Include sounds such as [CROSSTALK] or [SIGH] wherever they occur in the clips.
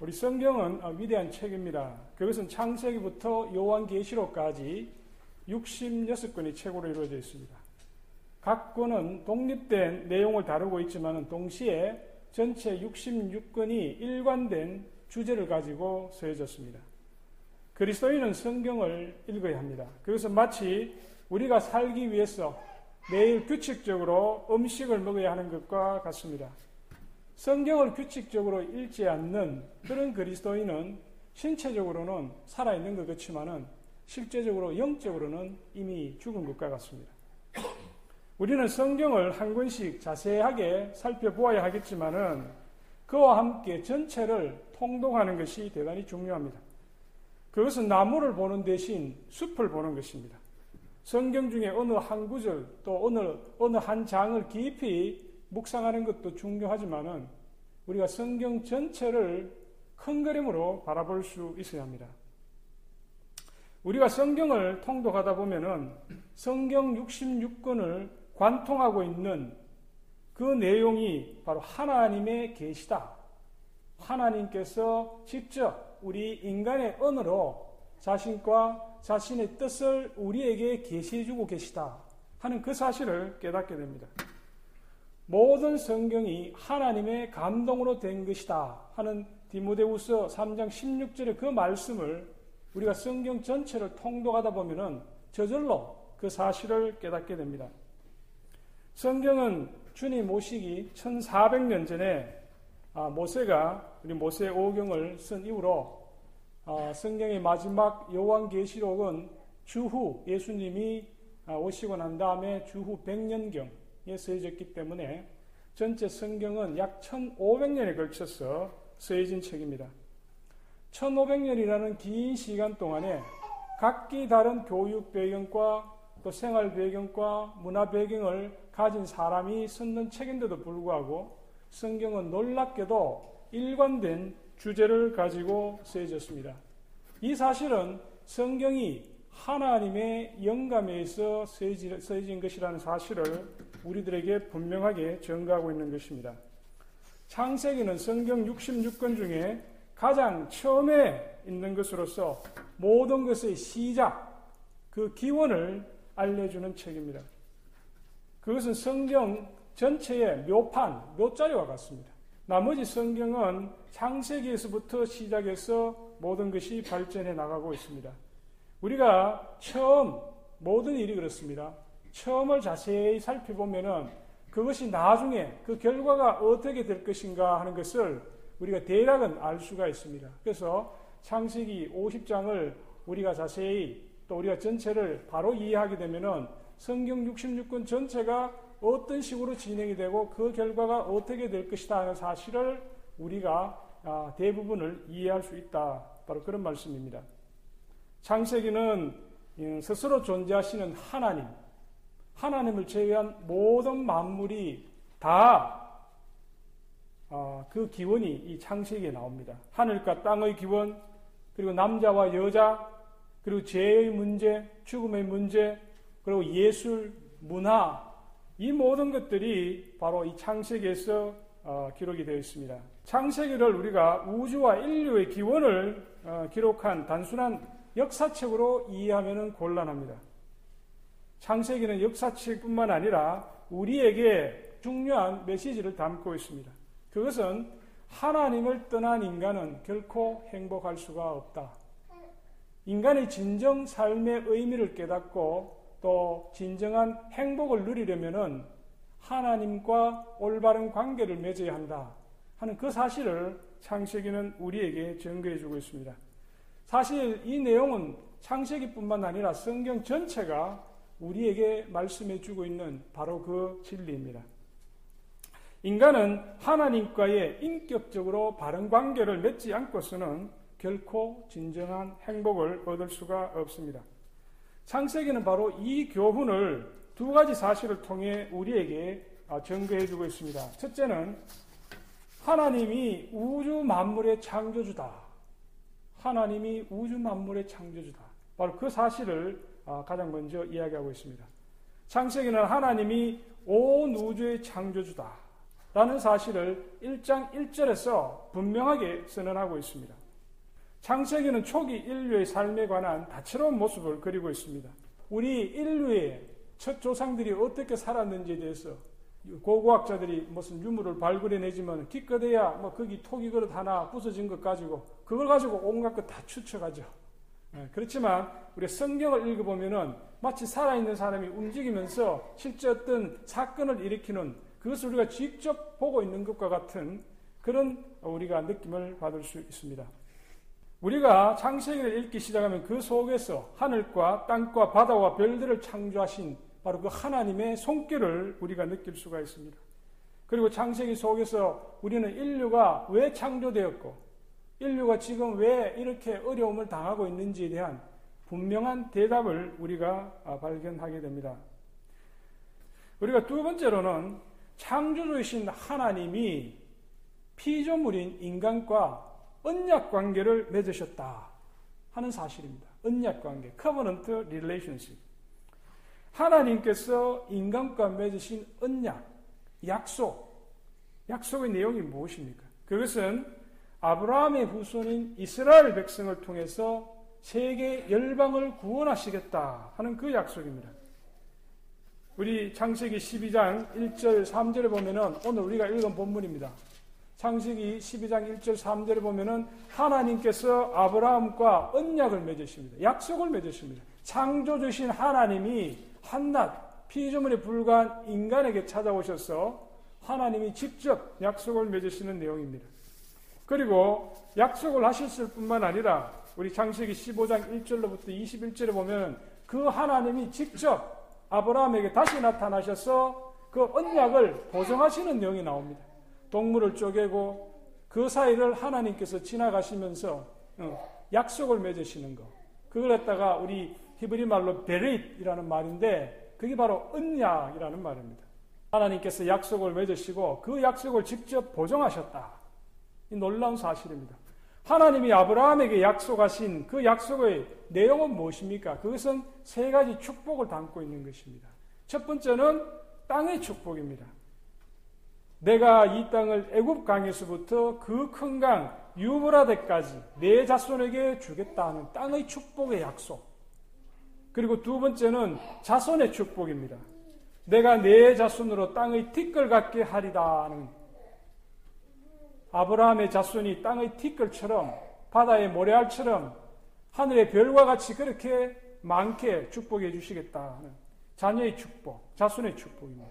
우리 성경은 어, 위대한 책입니다. 그것은 창세기부터 요한계시록까지 66권의 책으로 이루어져 있습니다. 각 권은 독립된 내용을 다루고 있지만 동시에 전체 66권이 일관된 주제를 가지고 쓰여졌습니다. 그리스도인은 성경을 읽어야 합니다. 그것은 마치 우리가 살기 위해서 매일 규칙적으로 음식을 먹어야 하는 것과 같습니다. 성경을 규칙적으로 읽지 않는 그런 그리스도인은 신체적으로는 살아있는 것 같지만은 실제적으로 영적으로는 이미 죽은 것과 같습니다. 우리는 성경을 한 권씩 자세하게 살펴보아야 하겠지만은 그와 함께 전체를 통독하는 것이 대단히 중요합니다. 그것은 나무를 보는 대신 숲을 보는 것입니다. 성경 중에 어느 한 구절 또 어느 어느 한 장을 깊이 묵상하는 것도 중요하지만은 우리가 성경 전체를 큰 그림으로 바라볼 수 있어야 합니다. 우리가 성경을 통독하다 보면은 성경 66권을 관통하고 있는 그 내용이 바로 하나님의 계시다. 하나님께서 직접 우리 인간의 언어로 자신과 자신의 뜻을 우리에게 계시해 주고 계시다 하는 그 사실을 깨닫게 됩니다. 모든 성경이 하나님의 감동으로 된 것이다 하는 디모데우서 3장 16절의 그 말씀을 우리가 성경 전체를 통독하다 보면은 저절로 그 사실을 깨닫게 됩니다. 성경은 주님 모시기 1400년 전에 아, 모세가 우리 모세 오경을 쓴 이후로 아, 성경의 마지막 요한계시록은 주후 예수님이 아, 오시고 난 다음에 주후 100년경 에 쓰여졌기 때문에 전체 성경은 약 1500년에 걸쳐서 쓰여진 책입니다. 1500년이라는 긴 시간 동안에 각기 다른 교육 배경과 또 생활 배경과 문화 배경을 가진 사람이 썼는 책인데도 불구하고 성경은 놀랍게도 일관된 주제를 가지고 쓰여졌습니다. 이 사실은 성경이 하나님의 영감에 의해서 쓰여진 것이라는 사실을 우리들에게 분명하게 증가하고 있는 것입니다. 창세기는 성경 66권 중에 가장 처음에 있는 것으로서 모든 것의 시작, 그 기원을 알려주는 책입니다. 그것은 성경 전체의 묘판, 묘자리와 같습니다. 나머지 성경은 창세기에서부터 시작해서 모든 것이 발전해 나가고 있습니다. 우리가 처음 모든 일이 그렇습니다. 처음을 자세히 살펴보면은 그것이 나중에 그 결과가 어떻게 될 것인가 하는 것을 우리가 대략은 알 수가 있습니다. 그래서 창세기 50장을 우리가 자세히 또 우리가 전체를 바로 이해하게 되면은 성경 66권 전체가 어떤 식으로 진행이 되고 그 결과가 어떻게 될 것이다 하는 사실을 우리가 아, 대부분을 이해할 수 있다. 바로 그런 말씀입니다. 창세기는 예, 스스로 존재하시는 하나님, 하나님을 제외한 모든 만물이 다그 아, 기원이 이 창세기에 나옵니다. 하늘과 땅의 기원, 그리고 남자와 여자, 그리고 죄의 문제, 죽음의 문제, 그리고 예술, 문화, 이 모든 것들이 바로 이 창세기에서 어, 기록이 되어 있습니다. 창세기를 우리가 우주와 인류의 기원을 어, 기록한 단순한 역사책으로 이해하면 곤란합니다. 창세기는 역사책뿐만 아니라 우리에게 중요한 메시지를 담고 있습니다. 그것은 하나님을 떠난 인간은 결코 행복할 수가 없다. 인간의 진정 삶의 의미를 깨닫고 또 진정한 행복을 누리려면은 하나님과 올바른 관계를 맺어야 한다 하는 그 사실을 창세기는 우리에게 증거해 주고 있습니다. 사실 이 내용은 창세기뿐만 아니라 성경 전체가 우리에게 말씀해 주고 있는 바로 그 진리입니다. 인간은 하나님과의 인격적으로 바른 관계를 맺지 않고서는 결코 진정한 행복을 얻을 수가 없습니다. 창세기는 바로 이 교훈을 두 가지 사실을 통해 우리에게 아, 증거해 주고 있습니다. 첫째는 하나님이 우주 만물의 창조주다. 하나님이 우주 만물의 창조주다. 바로 그 사실을 아, 가장 먼저 이야기하고 있습니다. 창세기는 하나님이 온 우주의 창조주다. 라는 사실을 1장 1절에서 분명하게 선언하고 있습니다. 창세기는 초기 인류의 삶에 관한 다채로운 모습을 그리고 있습니다. 우리 인류의 첫 조상들이 어떻게 살았는지에 대해서 고고학자들이 무슨 유물을 발굴해내지만 기껏해야 뭐 거기 토기 그릇 하나 부서진 것 가지고 그걸 가지고 온갖 것 다 추측하죠. 예, 그렇지만 우리 성경을 읽어보면은 마치 살아있는 사람이 움직이면서 실제 어떤 사건을 일으키는 그것을 우리가 직접 보고 있는 것과 같은 그런 우리가 느낌을 받을 수 있습니다. 우리가 창세기를 읽기 시작하면 그 속에서 하늘과 땅과 바다와 별들을 창조하신 바로 그 하나님의 손길을 우리가 느낄 수가 있습니다. 그리고 창세기 속에서 우리는 인류가 왜 창조되었고 인류가 지금 왜 이렇게 어려움을 당하고 있는지에 대한 분명한 대답을 우리가 아, 발견하게 됩니다. 우리가 두 번째로는 창조주이신 하나님이 피조물인 인간과 언약 관계를 맺으셨다 하는 사실입니다. 언약 관계, covenant relationship. 하나님께서 인간과 맺으신 언약, 약속, 약속의 내용이 무엇입니까? 그것은 아브라함의 후손인 이스라엘 백성을 통해서 세계 열방을 구원하시겠다 하는 그 약속입니다. 우리 창세기 12장 1절 3절에 보면은 오늘 우리가 읽은 본문입니다. 창세기 12장 1절 3절에 보면은 하나님께서 아브라함과 언약을 맺으십니다. 약속을 맺으십니다. 창조주신 하나님이 한낱 피조물에 불과한 인간에게 찾아오셔서 하나님이 직접 약속을 맺으시는 내용입니다. 그리고 약속을 하셨을 뿐만 아니라 우리 창세기 15장 1절로부터 21절에 보면 그 하나님이 직접 아브라함에게 다시 나타나셔서 그 언약을 보정하시는 내용이 나옵니다. 동물을 쪼개고 그 사이를 하나님께서 지나가시면서 어, 약속을 맺으시는 거. 그걸 갖다가 우리 히브리 말로 베릿이라는 말인데 그게 바로 언약이라는 말입니다. 하나님께서 약속을 맺으시고 그 약속을 직접 보정하셨다. 이 놀라운 사실입니다. 하나님이 아브라함에게 약속하신 그 약속의 내용은 무엇입니까? 그것은 세 가지 축복을 담고 있는 것입니다. 첫 번째는 땅의 축복입니다. 내가 이 땅을 애굽 강에서부터 그 큰 강 유브라데까지 내 자손에게 주겠다는 땅의 축복의 약속. 그리고 두 번째는 자손의 축복입니다. 내가 내 자손으로 땅의 티끌 같게 하리다는 아브라함의 자손이 땅의 티끌처럼 바다의 모래알처럼 하늘의 별과 같이 그렇게 많게 축복해 주시겠다 하는 자녀의 축복, 자손의 축복입니다.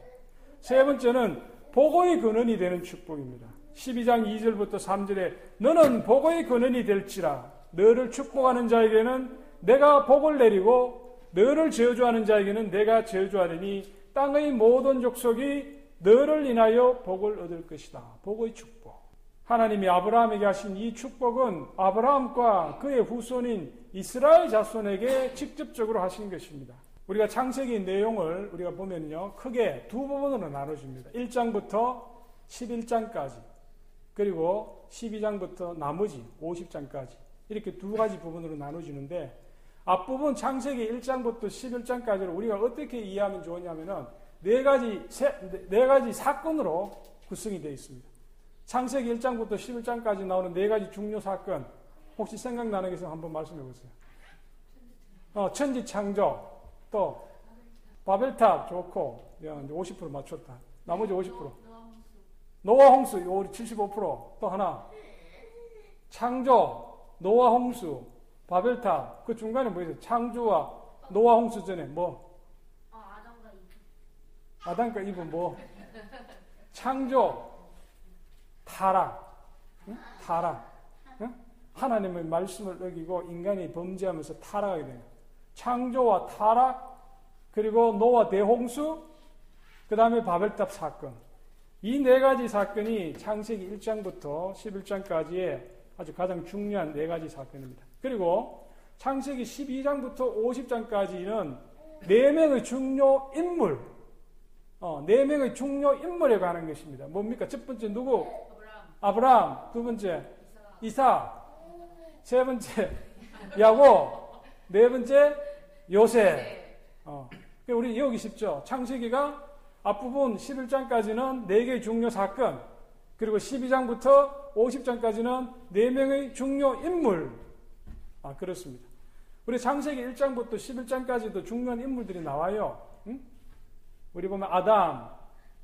세 번째는 보고의 근원이 되는 축복입니다. 12장 2절부터 3절에 너는 보고의 근원이 될지라 너를 축복하는 자에게는 내가 복을 내리고 너를 저주하는 자에게는 내가 저주하리니 땅의 모든 족속이 너를 인하여 복을 얻을 것이다. 복의 축복. 하나님이 아브라함에게 하신 이 축복은 아브라함과 그의 후손인 이스라엘 자손에게 직접적으로 하신 것입니다. 우리가 창세기 내용을 우리가 보면요. 크게 두 부분으로 나눠집니다. 1장부터 11장까지. 그리고 12장부터 나머지 50장까지. 이렇게 두 가지 부분으로 나눠지는데 앞부분 창세기 1장부터 11장까지를 우리가 어떻게 이해하면 좋으냐면은 네 가지, 세, 네 가지 사건으로 구성이 되어 있습니다. 창세기 1장부터 11장까지 나오는 네 가지 중요 사건 혹시 생각나는 게 있으면 한번 말씀해 보세요. 어, 천지 창조 또 바벨탑 좋고 50% 맞췄다. 나머지 50% 노아 홍수 우리 75%또 하나. 창조 노아 홍수 바벨탑. 그 중간에 뭐 있어요? 창조와 노아 홍수 전에 뭐? 아담과 이브 뭐? 창조 타락, 응? 타락. 응? 하나님의 말씀을 어기고 인간이 범죄하면서 타락하게 되는 창조와 타락, 그리고 노아 대홍수, 그 다음에 바벨탑 사건. 이 네 가지 사건이 창세기 1장부터 11장까지의 아주 가장 중요한 네 가지 사건입니다. 그리고 창세기 12장부터 50장까지는 네 명의 중요 인물, 어, 네 명의 중요 인물에 관한 것입니다. 뭡니까? 첫 번째 누구? 아브라함, 두 번째 이사, 세 번째 야곱, 네 번째 요셉. 어. 우리 여기 쉽죠. 창세기가 앞부분 11장까지는 4개의 중요 사건, 그리고 12장부터 50장까지는 4명의 중요 인물. 아, 그렇습니다. 우리 창세기 1장부터 11장까지도 중요한 인물들이 나와요. 응? 우리 보면 아담,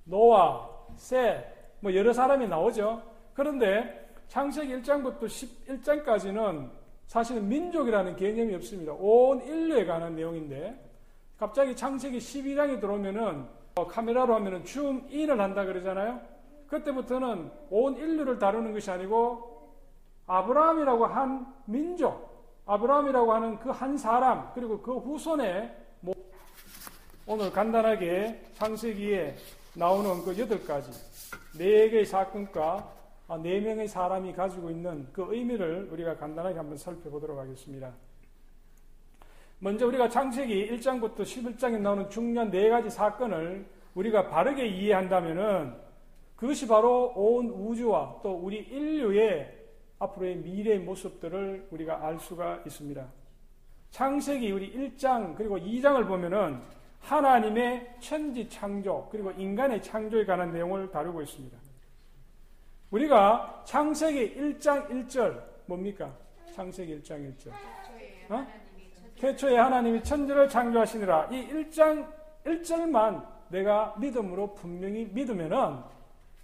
노아, 셋, 뭐 여러 사람이 나오죠. 그런데 창세기 1장부터 11장까지는 사실은 민족이라는 개념이 없습니다. 온 인류에 관한 내용인데 갑자기 창세기 12장이 들어오면은 어, 카메라로 하면은 줌 인을 한다 그러잖아요. 그때부터는 온 인류를 다루는 것이 아니고 아브라함이라고 한 민족, 아브라함이라고 하는 그 한 사람 그리고 그 후손의 뭐 오늘 간단하게 창세기에 나오는 그 여덟 가지 네 개의 사건과 네 명의 사람이 가지고 있는 그 의미를 우리가 간단하게 한번 살펴보도록 하겠습니다. 먼저 우리가 창세기 1장부터 11장에 나오는 중요한 네 가지 사건을 우리가 바르게 이해한다면은 그것이 바로 온 우주와 또 우리 인류의 앞으로의 미래의 모습들을 우리가 알 수가 있습니다. 창세기 우리 1장 그리고 2장을 보면은 하나님의 천지 창조 그리고 인간의 창조에 관한 내용을 다루고 있습니다. 우리가 창세기 1장 1절 뭡니까? 창세기 1장 1절. 어? 최초에 하나님이 천지를 창조하시니라. 이 1장 1절만 내가 믿음으로 분명히 믿으면은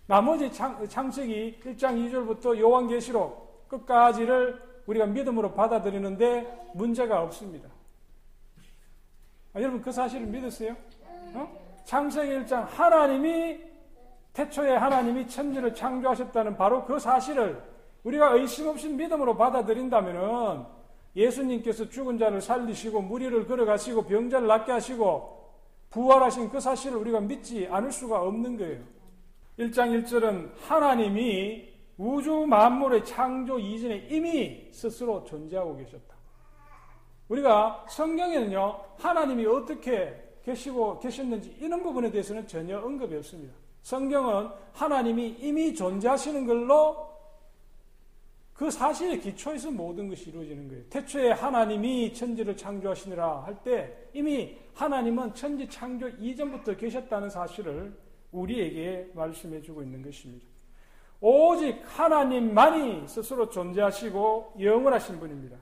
나머지 창, 세기 1장 2절부터 요한계시록 끝까지를 우리가 믿음으로 받아들이는데 문제가 없습니다. 아, 여러분 그 사실을 믿으세요? 어? 창세기 1장 하나님이 태초에 하나님이 천지를 창조하셨다는 바로 그 사실을 우리가 의심 없이 믿음으로 받아들인다면은 예수님께서 죽은 자를 살리시고 무리를 걸어가시고 병자를 낫게 하시고 부활하신 그 사실을 우리가 믿지 않을 수가 없는 거예요. 1장 1절은 하나님이 우주 만물의 창조 이전에 이미 스스로 존재하고 계셨다. 우리가 성경에는요, 하나님이 어떻게 계시고 계셨는지 이런 부분에 대해서는 전혀 언급이 없습니다. 성경은 하나님이 이미 존재하시는 걸로 그 사실에 기초에서 모든 것이 이루어지는 거예요. 태초에 하나님이 천지를 창조하시느라 할 때 이미 하나님은 천지 창조 이전부터 계셨다는 사실을 우리에게 말씀해 주고 있는 것입니다. 오직 하나님만이 스스로 존재하시고 영원하신 분입니다.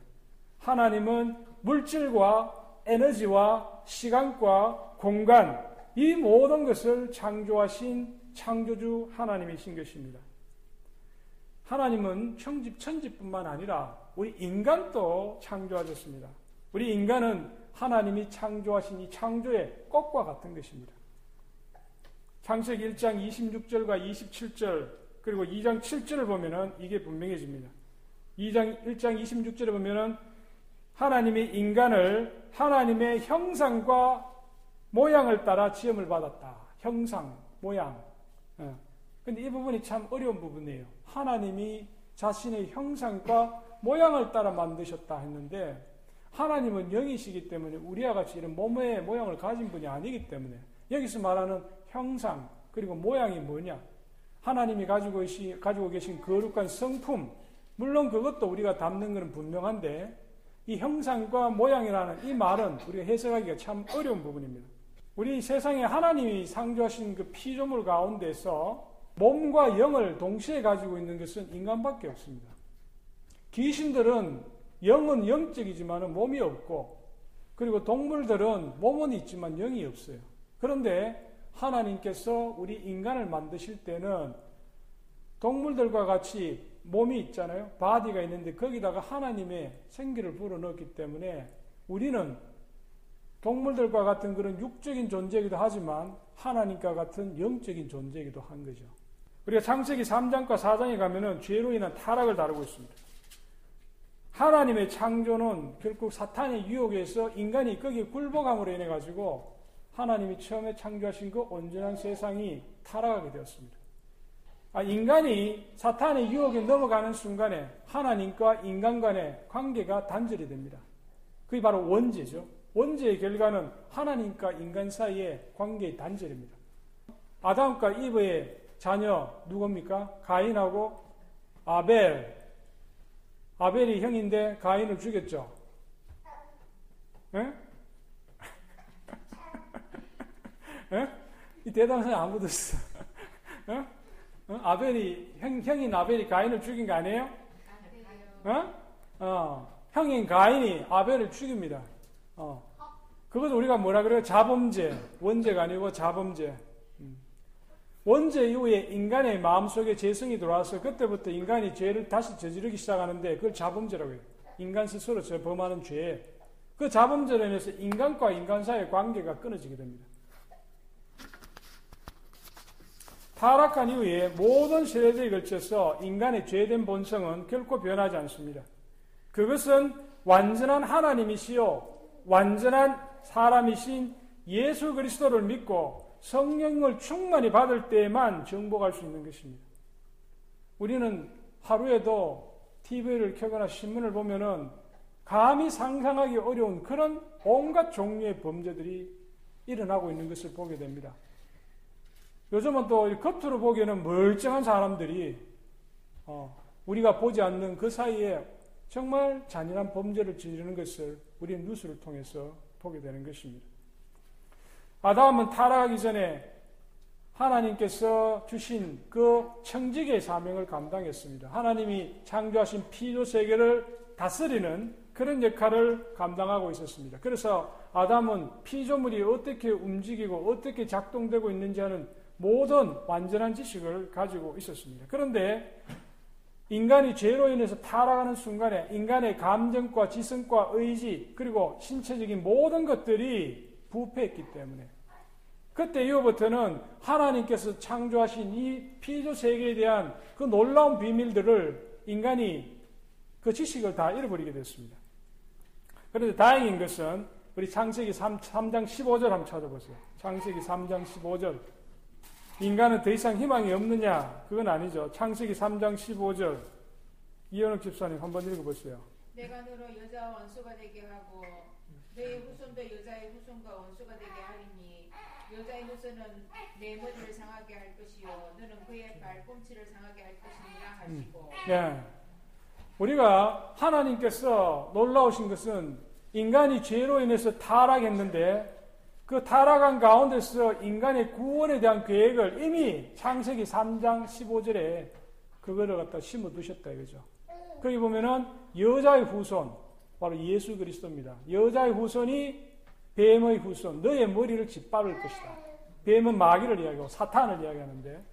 하나님은 물질과 에너지와 시간과 공간, 이 모든 것을 창조하신 창조주 하나님이신 것입니다. 하나님은 천지, 천지뿐만 아니라 우리 인간도 창조하셨습니다. 우리 인간은 하나님이 창조하신 이 창조의 꽃과 같은 것입니다. 창세기 1장 26절과 27절 그리고 2장 7절을 보면은 이게 분명해집니다. 2장 1장 26절에 보면은 하나님이 인간을 하나님의 형상과 모양을 따라 지음을 받았다. 형상, 모양. 예. 근데 이 부분이 참 어려운 부분이에요. 하나님이 자신의 형상과 모양을 따라 만드셨다 했는데 하나님은 영이시기 때문에 우리와 같이 이런 몸의 모양을 가진 분이 아니기 때문에 여기서 말하는 형상 그리고 모양이 뭐냐? 하나님이 가지고, 계시, 가지고 계신 거룩한 성품 물론 그것도 우리가 담는 것은 분명한데 이 형상과 모양이라는 이 말은 우리가 해석하기가 참 어려운 부분입니다. 우리 세상에 하나님이 창조하신 그 피조물 가운데서 몸과 영을 동시에 가지고 있는 것은 인간밖에 없습니다. 귀신들은 영은 영적이지만 몸이 없고, 그리고 동물들은 몸은 있지만 영이 없어요. 그런데 하나님께서 우리 인간을 만드실 때는 동물들과 같이 몸이 있잖아요. body가 있는데 거기다가 하나님의 생기를 불어넣었기 때문에 우리는 동물들과 같은 그런 육적인 존재이기도 하지만 하나님과 같은 영적인 존재이기도 한 거죠. 우리가 창세기 3장과 4장에 가면은 죄로 인한 타락을 다루고 있습니다. 하나님의 창조는 결국 사탄의 유혹에서 인간이 거기에 굴복함으로 인해 가지고 하나님이 처음에 창조하신 그 온전한 세상이 타락하게 되었습니다. 아, 인간이 사탄의 유혹에 넘어가는 순간에 하나님과 인간 간의 관계가 단절이 됩니다. 그게 바로 원죄죠. 원죄의 결과는 하나님과 인간 사이의 관계의 단절입니다. 아담과 이브의 자녀 누굽니까? 가인하고 아벨. 아벨이 형인데 가인을 죽였죠. 에? 에? [LAUGHS] 이 대단한 사람 아무도? 어? 아벨이, 형, 형인 아벨이 가인을 죽인 거 아니에요? 어? 어. 형인 가인이 아벨을 죽입니다. 어. 그것도 우리가 뭐라 그래요? 자범죄. 원죄가 아니고 자범죄. 음. 원죄 이후에 인간의 마음속에 죄성이 들어와서 그때부터 인간이 죄를 다시 저지르기 시작하는데 그걸 자범죄라고 해요. 인간 스스로 저 범하는 죄. 그 자범죄로 인해서 인간과 인간 사이의 관계가 끊어지게 됩니다. 타락한 이후에 모든 세대에 걸쳐서 인간의 죄된 본성은 결코 변하지 않습니다. 그것은 완전한 하나님이시요, 완전한 사람이신 예수 그리스도를 믿고 성령을 충만히 받을 때에만 정복할 수 있는 것입니다. 우리는 하루에도 TV를 켜거나 신문을 보면은 감히 상상하기 어려운 그런 온갖 종류의 범죄들이 일어나고 있는 것을 보게 됩니다. 요즘은 또 겉으로 보기에는 멀쩡한 사람들이 어, 우리가 보지 않는 그 사이에 정말 잔인한 범죄를 저지르는 것을 우리 뉴스를 통해서 보게 되는 것입니다. 아담은 타락하기 전에 하나님께서 주신 그 청직의 사명을 감당했습니다. 하나님이 창조하신 피조 세계를 다스리는 그런 역할을 감당하고 있었습니다. 그래서 아담은 피조물이 어떻게 움직이고 어떻게 작동되고 있는지 하는 모든 완전한 지식을 가지고 있었습니다. 그런데 인간이 죄로 인해서 타락하는 순간에 인간의 감정과 지성과 의지 그리고 신체적인 모든 것들이 부패했기 때문에 그때 이후부터는 하나님께서 창조하신 이 피조 세계에 대한 그 놀라운 비밀들을 인간이 그 지식을 다 잃어버리게 됐습니다. 그런데 다행인 것은 우리 창세기 3, 3장 15절 한번 찾아보세요. 창세기 3장 15절. 인간은 더 이상 희망이 없느냐? 그건 아니죠. 창세기 3장 15절. 이현욱 집사님 한번 읽어보세요. 내가 너로 여자와 원수가 되게 하고 너의 후손도 여자의 후손과 원수가 되게 하리니 여자의 후손은 내 머리를 상하게 할 것이요 너는 그의 발꿈치를 상하게 할 것이니라 하시고 음. 예. 우리가 하나님께서 놀라우신 것은 인간이 죄로 인해서 타락했는데 그 타락한 가운데서 인간의 구원에 대한 계획을 이미 창세기 3장 15절에 그거를 갖다 심어 두셨다 이거죠. 거기 보면은 여자의 후손 바로 예수 그리스도입니다. 여자의 후손이 뱀의 후손 너의 머리를 짓밟을 것이다. 뱀은 마귀를 이야기하고 사탄을 이야기하는데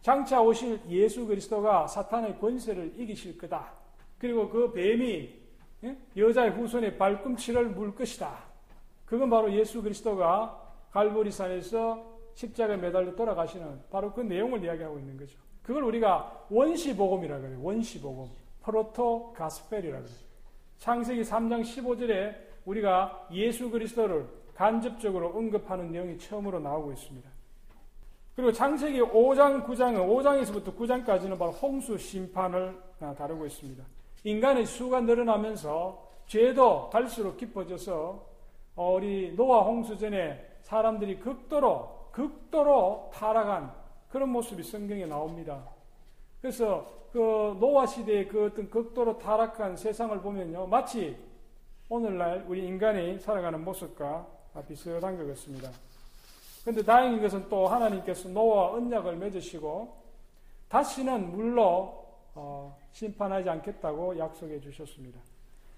장차 오실 예수 그리스도가 사탄의 권세를 이기실 거다. 그리고 그 뱀이 예? 여자의 후손의 발꿈치를 물 것이다. 그건 바로 예수 그리스도가 갈보리산에서 십자가에 매달려 돌아가시는 바로 그 내용을 이야기하고 있는 거죠. 그걸 우리가 원시복음이라 그래요. 원시복음. 프로토 가스펠이라 그래요. 창세기 3장 15절에 우리가 예수 그리스도를 간접적으로 언급하는 내용이 처음으로 나오고 있습니다. 그리고 창세기 5장, 9장은 5장에서부터 9장까지는 바로 홍수 심판을 다루고 있습니다. 인간의 수가 늘어나면서 죄도 갈수록 깊어져서 어, 우리 노아 홍수 전에 사람들이 극도로 극도로 타락한 그런 모습이 성경에 나옵니다. 그래서 그 노아 시대의 그 어떤 극도로 타락한 세상을 보면요, 마치 오늘날 우리 인간이 살아가는 모습과 비슷한 것 같습니다. 그런데 다행인 것은 또 하나님께서 노아 언약을 맺으시고 다시는 물로 어, 심판하지 않겠다고 약속해 주셨습니다.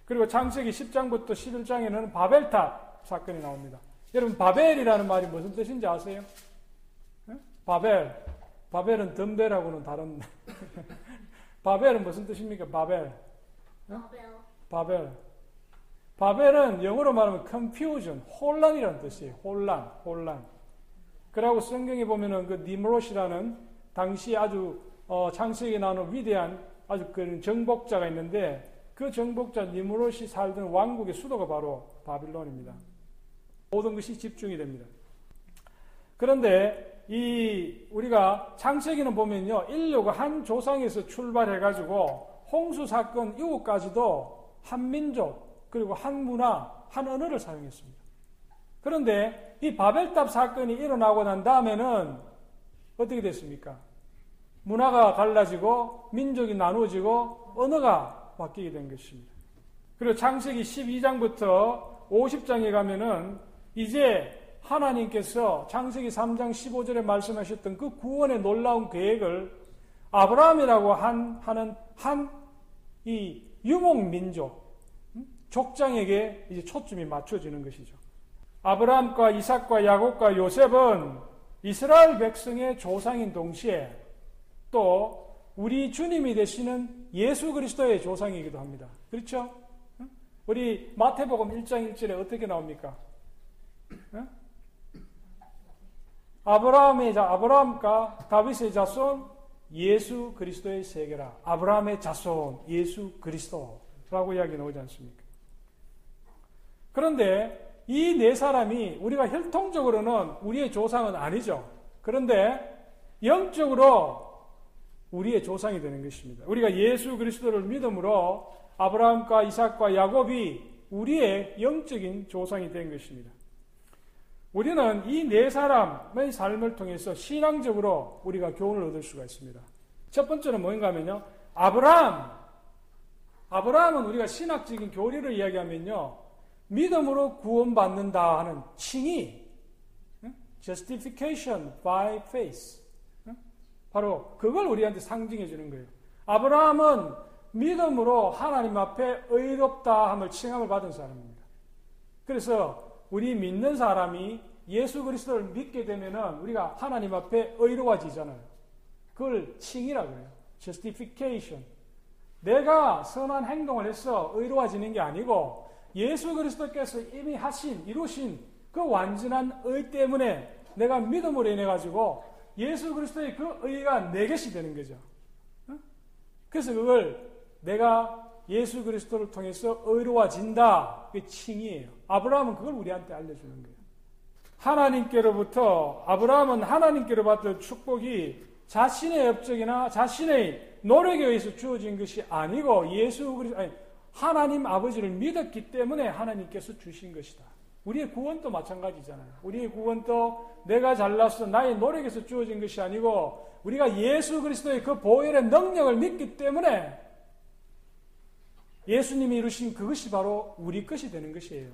그리고 창세기 10장부터 11장에는 바벨탑 사건이 나옵니다. 여러분 바벨이라는 말이 무슨 뜻인지 아세요? 바벨. 바벨은 덤벨하고는 다른 [LAUGHS] 바벨은 무슨 뜻입니까? 바벨. 바벨. 바벨. 바벨은 영어로 말하면 confusion, 혼란이라는 뜻이에요. 혼란, 혼란. 그리고 성경에 보면은 그 니므롯이라는 당시 아주 어, 창세기에 나오는 위대한 아주 그 정복자가 있는데 그 정복자 니므롯이 살던 왕국의 수도가 바로 바빌론입니다. 모든 것이 집중이 됩니다. 그런데 이 우리가 창세기는 보면요 인류가 한 조상에서 출발해 가지고 홍수 사건 이후까지도 한 민족 그리고 한 문화 한 언어를 사용했습니다. 그런데 이 바벨탑 사건이 일어나고 난 다음에는 어떻게 됐습니까? 문화가 달라지고 민족이 나누어지고 언어가 바뀌게 된 것입니다. 그리고 창세기 12장부터 50장에 가면은 이제 하나님께서 창세기 3장 15절에 말씀하셨던 그 구원의 놀라운 계획을 아브라함이라고 한, 하는 한 이 유목 민족, 음? 족장에게 이제 초점이 맞춰지는 것이죠. 아브라함과 이삭과 야곱과 요셉은 이스라엘 백성의 조상인 동시에 또 우리 주님이 되시는 예수 그리스도의 조상이기도 합니다. 그렇죠? 우리 마태복음 1장 1절에 어떻게 나옵니까? 아브라함의 자, 아브라함과 다윗의 자손 예수 그리스도의 세계라. 아브라함의 자손 예수 그리스도라고 이야기 나오지 않습니까? 그런데 이 네 사람이 우리가 혈통적으로는 우리의 조상은 아니죠. 그런데 영적으로 우리의 조상이 되는 것입니다. 우리가 예수 그리스도를 믿음으로 아브라함과 이삭과 야곱이 우리의 영적인 조상이 된 것입니다. 우리는 이 네 사람의 삶을 통해서 신앙적으로 우리가 교훈을 얻을 수가 있습니다. 첫 번째는 뭐인가 하면요. 아브라함. 아브라함은 우리가 신학적인 교리를 이야기하면요. 믿음으로 구원받는다 하는 칭의. justification by faith. 바로 그걸 우리한테 상징해 주는 거예요. 아브라함은 믿음으로 하나님 앞에 의롭다 함을 칭함을 받은 사람입니다. 그래서 우리 믿는 사람이 예수 그리스도를 믿게 되면은 우리가 하나님 앞에 의로워지잖아요. 그걸 칭이라 그래요. justification. 내가 선한 행동을 해서 의로워지는 게 아니고 예수 그리스도께서 이미 하신 이루신 그 완전한 의 때문에 내가 믿음으로 인해 가지고 예수 그리스도의 그 의가 내 것이 되는 거죠. 그래서 그걸 내가 예수 그리스도를 통해서 의로워진다. 그 칭이에요. 아브라함은 그걸 우리한테 알려주는 거예요. 하나님께로부터 아브라함은 하나님께로 받던 축복이 자신의 업적이나 자신의 노력에 의해서 주어진 것이 아니고 예수 그리스도 아니 하나님 아버지를 믿었기 때문에 하나님께서 주신 것이다. 우리의 구원도 마찬가지잖아요. 우리의 구원도 내가 잘나서 나의 노력에서 주어진 것이 아니고 우리가 예수 그리스도의 그 보혈의 능력을 믿기 때문에 예수님이 이루신 그것이 바로 우리 것이 되는 것이에요.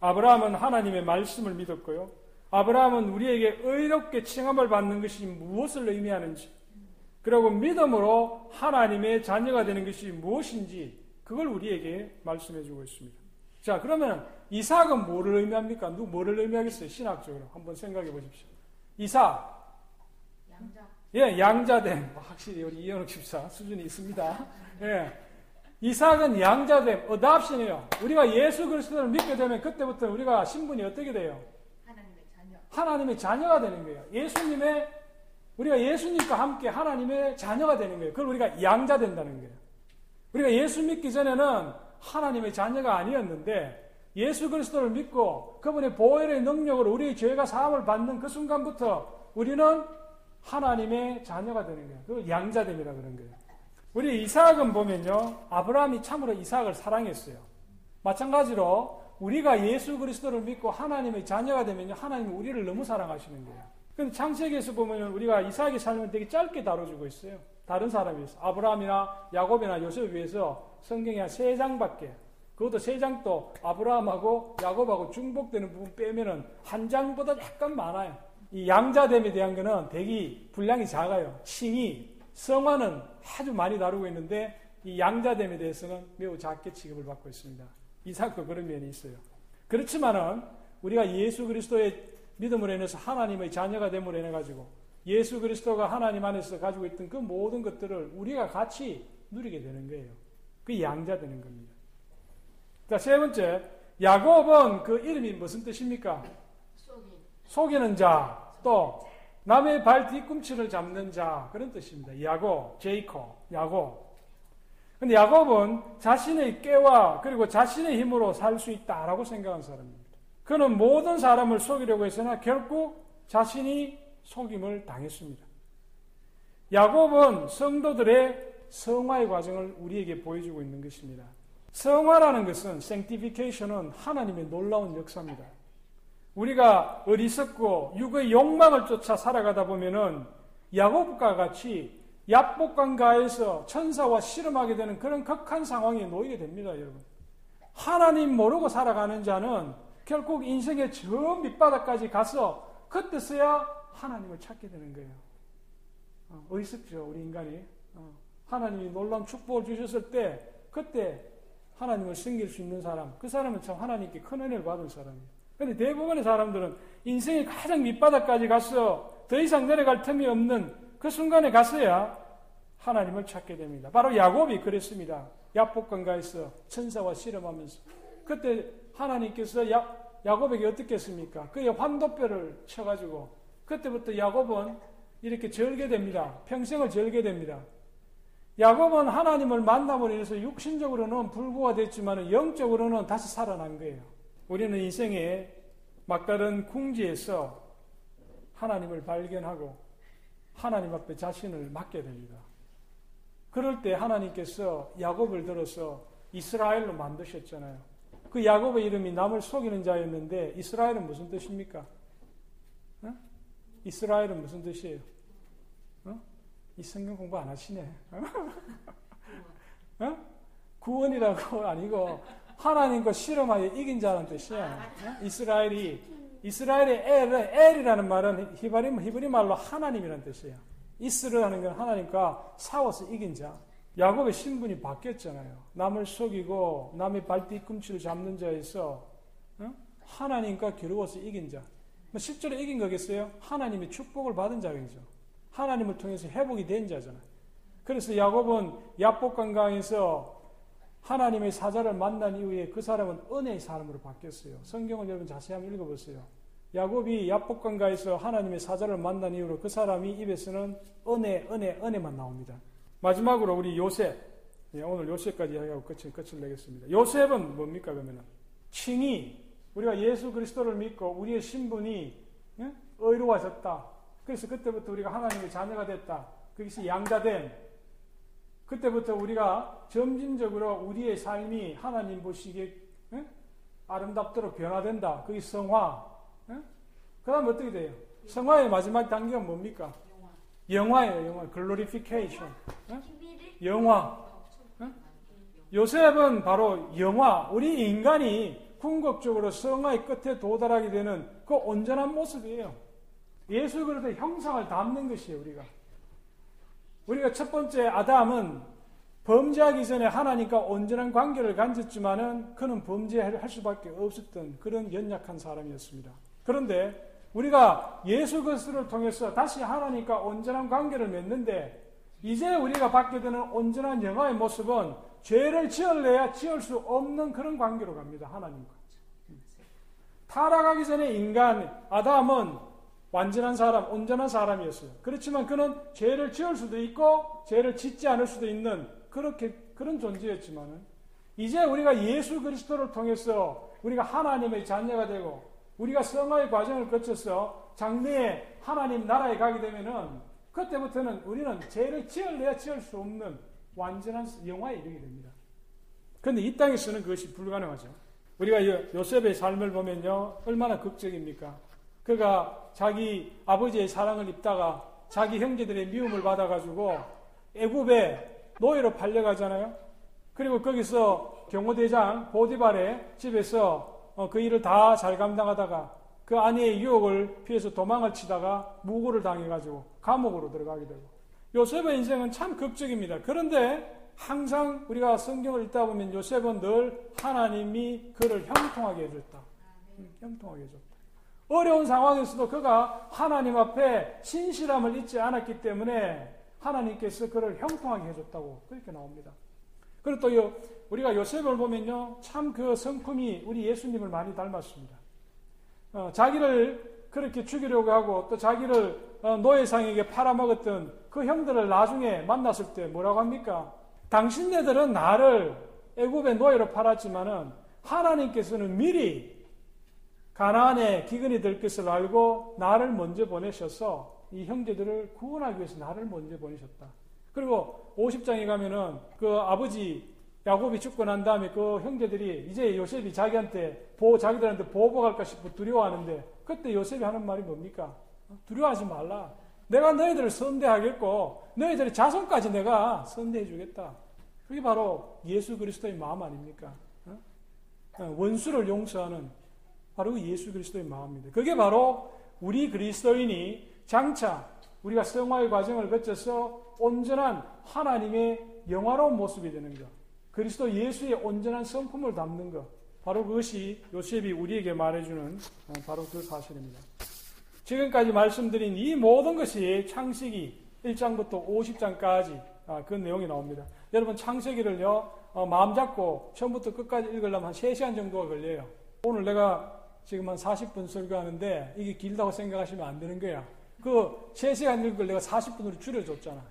아브라함은 하나님의 말씀을 믿었고요. 아브라함은 우리에게 의롭게 칭함을 받는 것이 무엇을 의미하는지, 그리고 믿음으로 하나님의 자녀가 되는 것이 무엇인지, 그걸 우리에게 말씀해 주고 있습니다. 자, 그러면 이삭은 뭐를 의미합니까? 누구 뭐를 의미하겠어요? 신학적으로. 한번 생각해 보십시오. 이삭. 양자. 예, 양자됨. 뭐 확실히 우리 이현욱 집사 수준이 있습니다. 예. 이삭은 양자됨, 어답션이에요. 우리가 예수 그리스도를 믿게 되면 그때부터 우리가 신분이 어떻게 돼요? 하나님의 자녀. 하나님의 자녀가 되는 거예요. 예수님의 우리가 예수님과 함께 하나님의 자녀가 되는 거예요. 그걸 우리가 양자 된다는 거예요. 우리가 예수 믿기 전에는 하나님의 자녀가 아니었는데 예수 그리스도를 믿고 그분의 보혈의 능력으로 우리의 죄가 사함을 받는 그 순간부터 우리는 하나님의 자녀가 되는 거예요. 그걸 양자됨이라 그런 거예요. 우리 이삭은 보면요. 아브라함이 참으로 이삭을 사랑했어요. 마찬가지로 우리가 예수 그리스도를 믿고 하나님의 자녀가 되면요. 하나님이 우리를 너무 사랑하시는 거예요. 근데 창세기에서 보면 우리가 이삭의 삶을 되게 짧게 다뤄주고 있어요. 다른 사람이 있어. 아브라함이나 야곱이나 요셉에 비해서 성경이 한세 장밖에. 그것도 세 장도 아브라함하고 야곱하고 중복되는 부분 빼면은 한 장보다 약간 많아요. 이 양자됨에 대한 거는 대기 분량이 작아요. 칭이 성화는 아주 많이 다루고 있는데 이 양자됨에 대해서는 매우 작게 취급을 받고 있습니다. 이삭도 그런 면이 있어요. 그렇지만은 우리가 예수 그리스도의 믿음으로 인해서 하나님의 자녀가 됨으로 인해 가지고 예수 그리스도가 하나님 안에서 가지고 있던 그 모든 것들을 우리가 같이 누리게 되는 거예요. 그 양자 되는 겁니다. 자, 세 번째, 야곱은 그 이름이 무슨 뜻입니까? 속이는 자, 또 남의 발 뒤꿈치를 잡는 자 그런 뜻입니다. 야곱, 제이코, 야곱. 근데 야곱은 자신의 깨와 그리고 자신의 힘으로 살 수 있다라고 생각한 사람입니다. 그는 모든 사람을 속이려고 했으나 결국 자신이 속임을 당했습니다. 야곱은 성도들의 성화의 과정을 우리에게 보여주고 있는 것입니다. 성화라는 것은 sanctification은 하나님의 놀라운 역사입니다. 우리가 어리석고 육의 욕망을 쫓아 살아가다 보면은 야곱과 같이 약복강가에서 천사와 씨름하게 되는 그런 극한 상황에 놓이게 됩니다, 여러분. 하나님 모르고 살아가는 자는 결국 인생의 저 밑바닥까지 가서 그때서야 하나님을 찾게 되는 거예요. 어, 어리석죠, 우리 인간이. 어, 하나님이 놀라운 축복을 주셨을 때, 그때 하나님을 섬길 수 있는 사람, 그 사람은 참 하나님께 큰 은혜를 받은 사람이에요. 근데 대부분의 사람들은 인생의 가장 밑바닥까지 가서 더 이상 내려갈 틈이 없는 그 순간에 가서야 하나님을 찾게 됩니다. 바로 야곱이 그랬습니다. 야복강가에서 천사와 씨름하면서 그때 하나님께서 야, 야곱에게 어떻게 했습니까? 그의 환도뼈를 쳐가지고 그때부터 야곱은 이렇게 절게 됩니다. 평생을 절게 됩니다. 야곱은 하나님을 만남으로 인해서 육신적으로는 불구가 됐지만 영적으로는 다시 살아난 거예요. 우리는 인생의 막다른 궁지에서 하나님을 발견하고 하나님 앞에 자신을 맡게 됩니다. 그럴 때 하나님께서 야곱을 들어서 이스라엘로 만드셨잖아요. 그 야곱의 이름이 남을 속이는 자였는데 이스라엘은 무슨 뜻입니까? 어? 이스라엘은 무슨 뜻이에요? 어? 이 성경 공부 안 하시네. 어? [LAUGHS] 구원이라고 [LAUGHS] 아니고 하나님과 실험하여 이긴 자라는 뜻이야. 어? 이스라엘이 이스라엘의 엘, 엘이라는 말은 히브리, 히브리 말로 하나님이라는 뜻이에요. 이스라는 건 하나님과 싸워서 이긴 자. 야곱의 신분이 바뀌었잖아요. 남을 속이고 남의 발뒤꿈치를 잡는 자에서 어? 하나님과 겨루어서 이긴 자. 뭐 실제로 이긴 거겠어요? 하나님의 축복을 받은 자겠죠. 하나님을 통해서 회복이 된 자잖아요. 그래서 야곱은 야복강강에서 하나님의 사자를 만난 이후에 그 사람은 은혜의 사람으로 바뀌었어요. 성경을 여러분 자세히 한번 읽어보세요. 야곱이 야복강가에서 하나님의 사자를 만난 이후로 그 사람이 입에서는 은혜, 은혜, 은혜만 나옵니다. 마지막으로 우리 요셉. 예, 오늘 요셉까지 이야기하고 끝을, 끝을 내겠습니다. 요셉은 뭡니까, 그러면은? 칭이, 우리가 예수 그리스도를 믿고 우리의 신분이 예? 의로워졌다. 그래서 그때부터 우리가 하나님의 자녀가 됐다. 그것이 양자됨. 그때부터 우리가 점진적으로 우리의 삶이 하나님 보시기에 예? 아름답도록 변화된다. 그게 성화. 그 다음 어떻게 돼요? 성화의 마지막 단계가 뭡니까? 영화 예요, 영화. 글로리피케이션. 영화. 요셉은 바로 영화. 우리 인간이 궁극적으로 성화의 끝에 도달하게 되는 그 온전한 모습이에요. 예수 그리스도의 형상을 담는 것이에요, 우리가. 우리가 첫 번째 아담은 범죄하기 전에 하나님과 온전한 관계를 가졌지만은 그는 범죄할 수밖에 없었던 그런 연약한 사람이었습니다. 그런데 우리가 예수 그리스도를 통해서 다시 하나님과 온전한 관계를 맺는데 이제 우리가 받게 되는 온전한 영화의 모습은 죄를 지을래야 지을 수 없는 그런 관계로 갑니다. 하나님과. 타락하기 전에 인간 아담은 완전한 사람, 온전한 사람이었어요. 그렇지만 그는 죄를 지을 수도 있고 죄를 짓지 않을 수도 있는 그렇게 그런 존재였지만은 이제 우리가 예수 그리스도를 통해서 우리가 하나님의 자녀가 되고 우리가 성화의 과정을 거쳐서 장래에 하나님 나라에 가게 되면은 그때부터는 우리는 죄를 지을래야 지을 수 없는 완전한 영화에 이르게 됩니다. 그런데 이 땅에서는 그것이 불가능하죠. 우리가 요셉의 삶을 보면요, 얼마나 극적입니까? 그가 자기 아버지의 사랑을 입다가 자기 형제들의 미움을 받아가지고 애굽에 노예로 팔려가잖아요. 그리고 거기서 경호대장 보디발의 집에서 어, 그 일을 다 잘 감당하다가 그 아내의 유혹을 피해서 도망을 치다가 무고를 당해가지고 감옥으로 들어가게 되고 요셉의 인생은 참 극적입니다. 그런데 항상 우리가 성경을 읽다 보면 요셉은 늘 하나님이 그를 형통하게 해줬다. 음, 형통하게 해줬다. 어려운 상황에서도 그가 하나님 앞에 신실함을 잊지 않았기 때문에 하나님께서 그를 형통하게 해줬다고 그렇게 나옵니다. 그리고 또 우리가 요셉을 보면요, 참 그 성품이 우리 예수님을 많이 닮았습니다. 어, 자기를 그렇게 죽이려고 하고 또 자기를 어, 노예상에게 팔아먹었던 그 형들을 나중에 만났을 때 뭐라고 합니까? 당신네들은 나를 애굽의 노예로 팔았지만은 하나님께서는 미리 가나안에 기근이 될 것을 알고 나를 먼저 보내셔서 이 형제들을 구원하기 위해서 나를 먼저 보내셨다. 그리고 50장에 가면은 그 아버지 야곱이 죽고 난 다음에 그 형제들이 이제 요셉이 자기한테 보호, 자기들한테 보호받을까 싶어 두려워하는데 그때 요셉이 하는 말이 뭡니까? 두려워하지 말라. 내가 너희들을 선대하겠고 너희들의 자손까지 내가 선대해 주겠다. 그게 바로 예수 그리스도의 마음 아닙니까? 어? 원수를 용서하는 바로 그 예수 그리스도의 마음입니다. 그게 바로 우리 그리스도인이 장차 우리가 성화의 과정을 거쳐서 온전한 하나님의 영화로운 모습이 되는 것. 그리스도 예수의 온전한 성품을 담는 것. 바로 그것이 요셉이 우리에게 말해주는 어, 바로 그 사실입니다. 지금까지 말씀드린 이 모든 것이 창세기 1장부터 50장까지 아, 그 내용이 나옵니다. 여러분 창세기를요 어, 마음 잡고 처음부터 끝까지 읽으려면 한 3시간 정도가 걸려요. 오늘 내가 지금 한 40분 설교하는데 이게 길다고 생각하시면 안 되는 거야. 그 3시간 읽을 내가 40분으로 줄여줬잖아.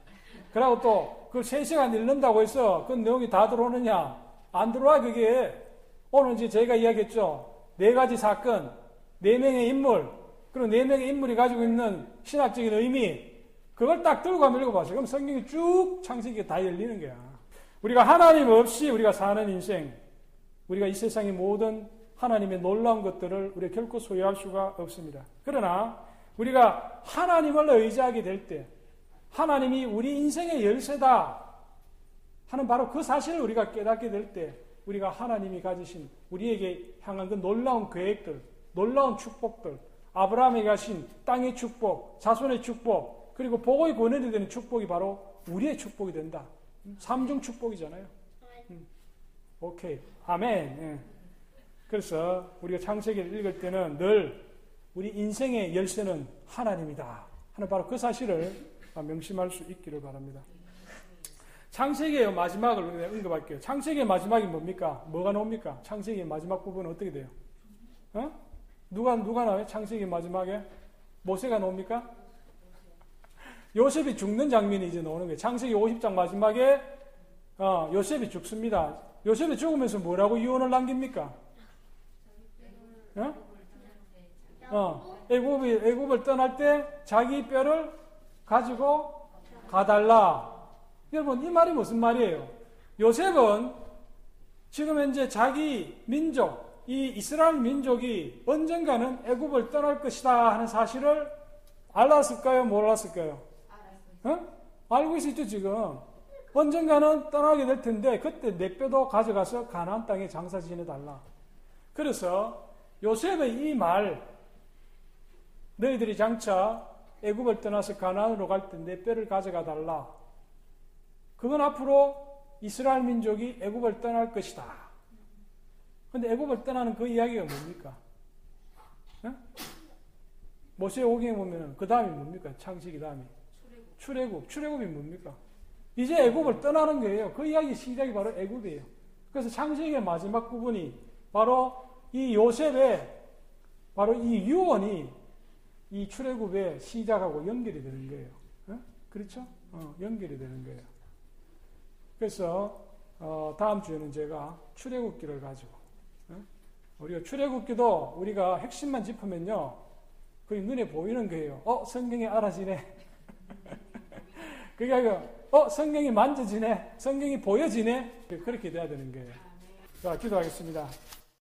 그리고 또 그 3시간 읽는다고 해서 그 내용이 다 들어오느냐? 안 들어와 그게. 오늘 이제 저희가 이야기했죠. 네 가지 사건, 네 명의 인물, 그리고 네 명의 인물이 가지고 있는 신학적인 의미, 그걸 딱 들고 한번 읽어봤어요. 그럼 성경이 쭉 창세기가 다 열리는 거야. 우리가 하나님 없이 우리가 사는 인생, 우리가 이 세상의 모든 하나님의 놀라운 것들을 우리가 결코 소유할 수가 없습니다. 그러나 우리가 하나님을 의지하게 될 때, 하나님이 우리 인생의 열쇠다 하는 바로 그 사실을 우리가 깨닫게 될 때, 우리가 하나님이 가지신 우리에게 향한 그 놀라운 계획들, 놀라운 축복들, 아브라함에게 가신 땅의 축복, 자손의 축복, 그리고 복의 권원이 되는 축복이 바로 우리의 축복이 된다. 삼중 축복이잖아요. 음. 오케이. 아멘. 예. 그래서 우리가 창세기를 읽을 때는 늘 우리 인생의 열쇠는 하나님이다. 하는 바로 그 사실을 명심할 수 있기를 바랍니다. 창세기의 마지막을 언급할게요. 창세기의 마지막이 뭡니까? 뭐가 나옵니까? 창세기의 마지막 부분은 어떻게 돼요? 어? 누가, 누가 나와요? 창세기 마지막에? 모세가 나옵니까? 요셉이 죽는 장면이 이제 나오는 거예요. 창세기 50장 마지막에, 어, 요셉이 죽습니다. 요셉이 죽으면서 뭐라고 유언을 남깁니까? 어? 어, 애굽이, 애굽을 떠날 때 자기 뼈를 가지고 가달라. 여러분, 이 말이 무슨 말이에요? 요셉은 지금 현재 자기 민족, 이 이스라엘 민족이 언젠가는 애굽을 떠날 것이다 하는 사실을 알았을까요? 몰랐을까요? 어? 알고 있었죠, 지금. 언젠가는 떠나게 될 텐데, 그때 내 뼈도 가져가서 가나안 땅에 장사 지내 달라. 그래서 요셉의 이 말, 너희들이 장차 애굽을 떠나서 가나안으로 갈 때 내 뼈를 가져가 달라. 그건 앞으로 이스라엘 민족이 애굽을 떠날 것이다. 근데 애굽을 떠나는 그 이야기가 뭡니까? 어? 모세 오경에 보면 그 다음이 뭡니까? 창세기 다음이. 출애굽. 출애굽이 뭡니까? 이제 애굽을 떠나는 거예요. 그 이야기 시작이 바로 애굽이에요. 그래서 창세기의 마지막 부분이 바로 이 요셉의 바로 이 유언이 이 출애굽의 시작하고 연결이 되는 거예요. 어? 그렇죠? 어, 연결이 되는 거예요. 그래서 어, 다음 주에는 제가 출애굽기를 가지고 어? 우리가 출애굽기도 우리가 핵심만 짚으면요, 거의 눈에 보이는 거예요. 어 성경이 알아지네. [LAUGHS] 그게 아니고 어 성경이 만져지네. 성경이 보여지네. 그렇게 돼야 되는 거예요. 자 기도하겠습니다.